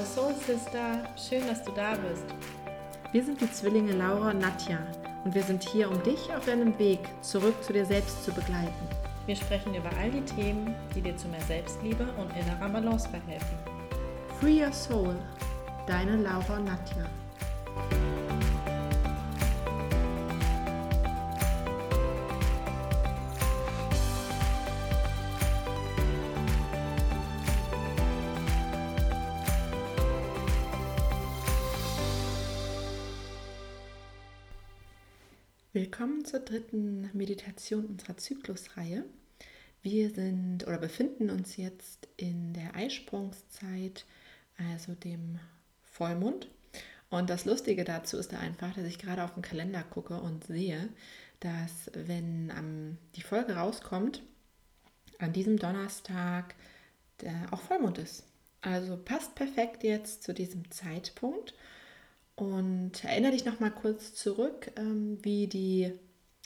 Hallo Soul Sister, schön, dass du da bist. Wir sind die Zwillinge Laura und Nadja und wir sind hier, um dich auf deinem Weg zurück zu dir selbst zu begleiten. Wir sprechen über all die Themen, die dir zu mehr Selbstliebe und innerer Balance verhelfen. Free Your Soul, deine Laura und Nadja. Willkommen zur dritten Meditation unserer Zyklusreihe. Wir sind oder befinden uns jetzt in der Eisprungszeit, also dem Vollmond. Und das Lustige dazu ist da einfach, dass ich gerade auf den Kalender gucke und sehe, dass wenn um, die Folge rauskommt, an diesem Donnerstag auch Vollmond ist. Also passt perfekt jetzt zu diesem Zeitpunkt. Und erinnere dich noch mal kurz zurück, ähm, wie die,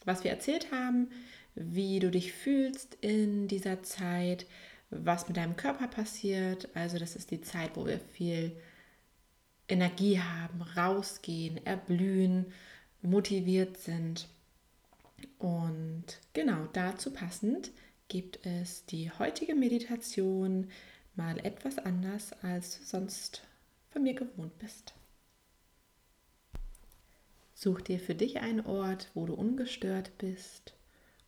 was wir erzählt haben, wie du dich fühlst in dieser Zeit, was mit deinem Körper passiert. Also das ist die Zeit, wo wir viel Energie haben, rausgehen, erblühen, motiviert sind. Und genau dazu passend gibt es die heutige Meditation mal etwas anders, als du sonst von mir gewohnt bist. Such dir für dich einen Ort, wo du ungestört bist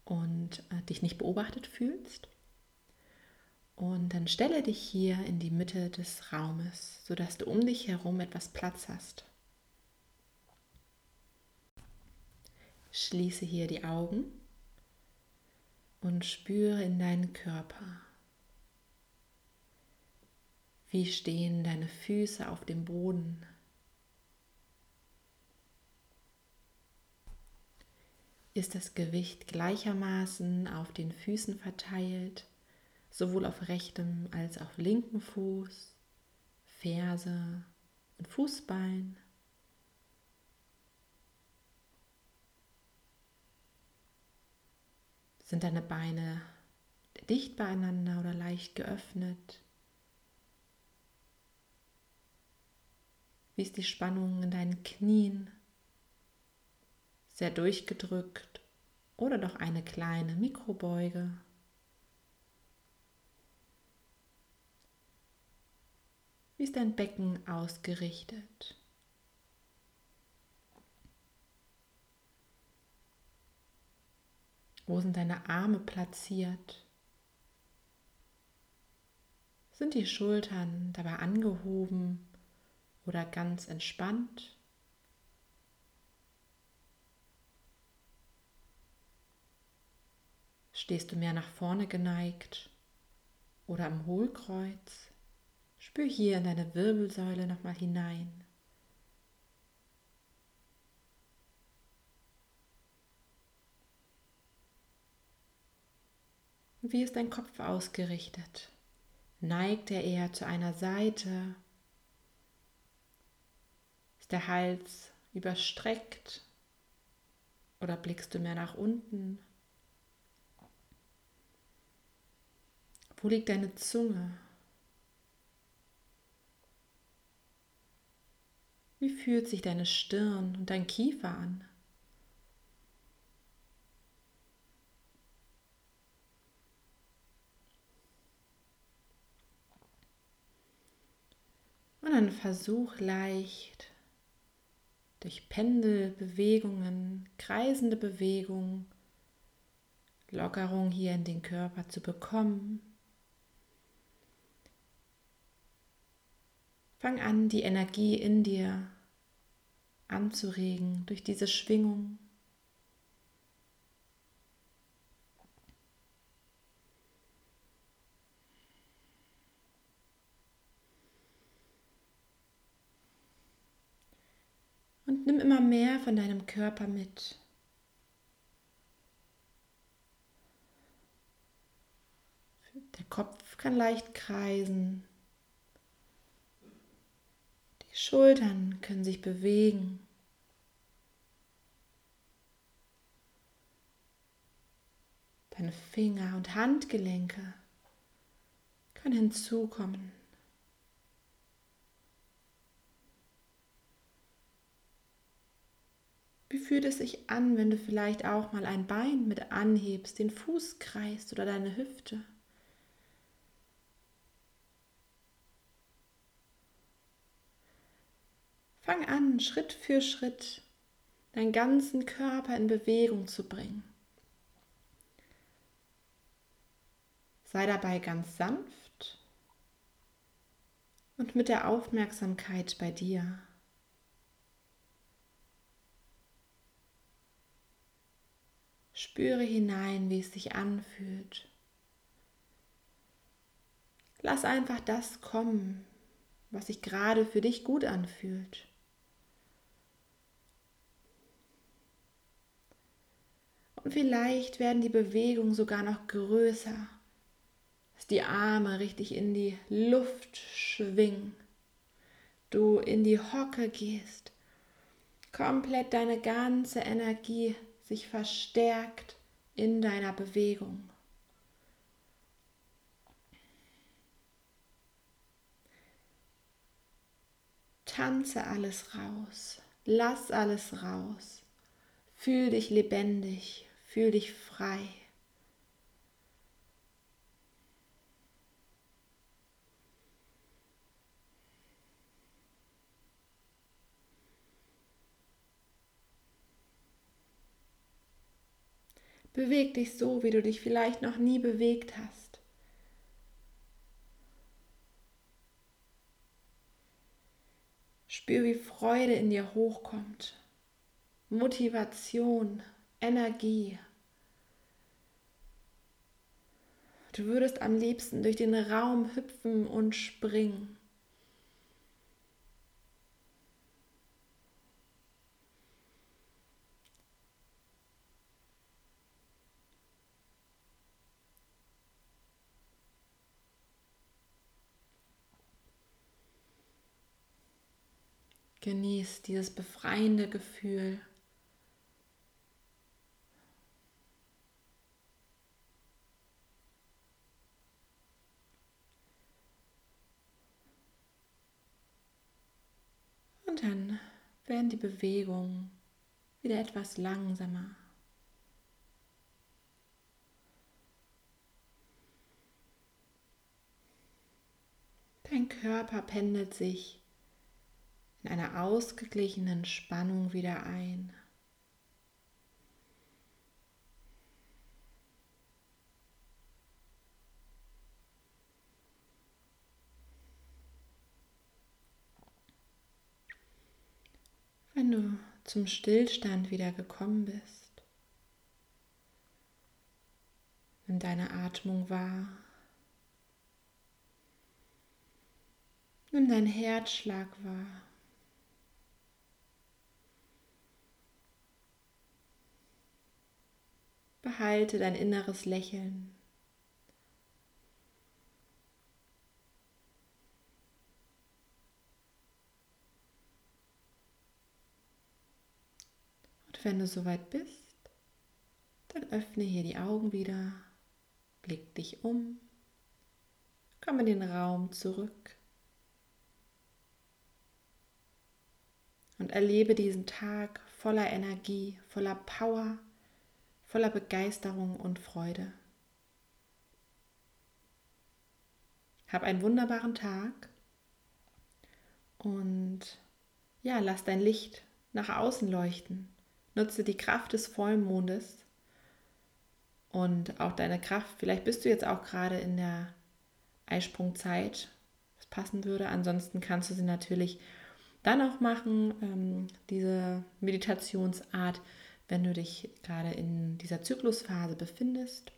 und äh, dich nicht beobachtet fühlst. Und dann stelle dich hier in die Mitte des Raumes, sodass du um dich herum etwas Platz hast. Schließe hier die Augen und spüre in deinen Körper. Wie stehen deine Füße auf dem Boden? Ist das Gewicht gleichermaßen auf den Füßen verteilt, sowohl auf rechtem als auch linken Fuß, Ferse und Fußbein. Sind deine Beine dicht beieinander oder leicht geöffnet? Wie ist die Spannung in deinen Knien? Sehr durchgedrückt oder doch eine kleine Mikrobeuge. Wie ist dein Becken ausgerichtet? Wo sind deine Arme platziert? Sind die Schultern dabei angehoben oder ganz entspannt? Stehst du mehr nach vorne geneigt oder am Hohlkreuz? Spür hier in deine Wirbelsäule nochmal hinein. wie ist dein Kopf ausgerichtet? Neigt er eher zu einer Seite? Ist der Hals überstreckt? Oder blickst du mehr nach unten? Wo liegt deine Zunge? Wie fühlt sich deine Stirn und dein Kiefer an? Und dann versuch leicht durch Pendelbewegungen, kreisende Bewegungen, Lockerung hier in den Körper zu bekommen. Fang an, die Energie in dir anzuregen durch diese Schwingung. Und nimm immer mehr von deinem Körper mit. Der Kopf kann leicht kreisen. Die Schultern können sich bewegen. Deine Finger und Handgelenke können hinzukommen. Wie fühlt es sich an, wenn du vielleicht auch mal ein Bein mit anhebst, den Fuß kreist oder deine Hüfte? Schritt für Schritt deinen ganzen Körper in Bewegung zu bringen. Sei dabei ganz sanft und mit der Aufmerksamkeit bei dir. Spüre hinein, wie es sich anfühlt. Lass einfach das kommen, was sich gerade für dich gut anfühlt. Vielleicht werden die Bewegungen sogar noch größer, dass die Arme richtig in die Luft schwingen, du in die Hocke gehst, komplett deine ganze Energie sich verstärkt in deiner Bewegung. Tanze alles raus, lass alles raus, fühl dich lebendig, Fühl dich frei. Beweg dich so, wie du dich vielleicht noch nie bewegt hast. Spür, wie Freude in dir hochkommt, Motivation, Energie. Du würdest am liebsten durch den Raum hüpfen und springen. Genieß dieses befreiende Gefühl. Dann werden die Bewegungen wieder etwas langsamer. Dein Körper pendelt sich in einer ausgeglichenen Spannung wieder ein. Wenn du zum Stillstand wieder gekommen bist, nimm deine Atmung wahr. Nimm deinen Herzschlag wahr. Behalte dein inneres Lächeln. Wenn du soweit bist, dann öffne hier die Augen wieder, blick dich um, komm in den Raum zurück und erlebe diesen Tag voller Energie, voller Power, voller Begeisterung und Freude. Hab einen wunderbaren Tag und ja, lass dein Licht nach außen leuchten. Nutze die Kraft des Vollmondes und auch deine Kraft. Vielleicht bist du jetzt auch gerade in der Eisprungzeit, was passen würde. Ansonsten kannst du sie natürlich dann auch machen, ähm, diese Meditationsart, wenn du dich gerade in dieser Zyklusphase befindest.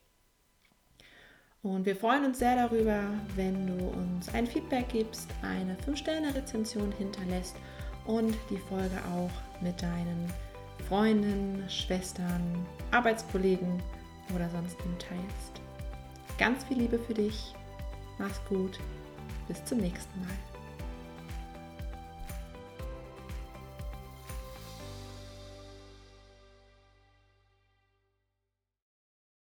Und wir freuen uns sehr darüber, wenn du uns ein Feedback gibst, eine 5-Sterne-Rezension hinterlässt und die Folge auch mit deinen Freundinnen, Schwestern, Arbeitskollegen oder sonst teilst. Ganz viel Liebe für dich. Mach's gut. Bis zum nächsten Mal.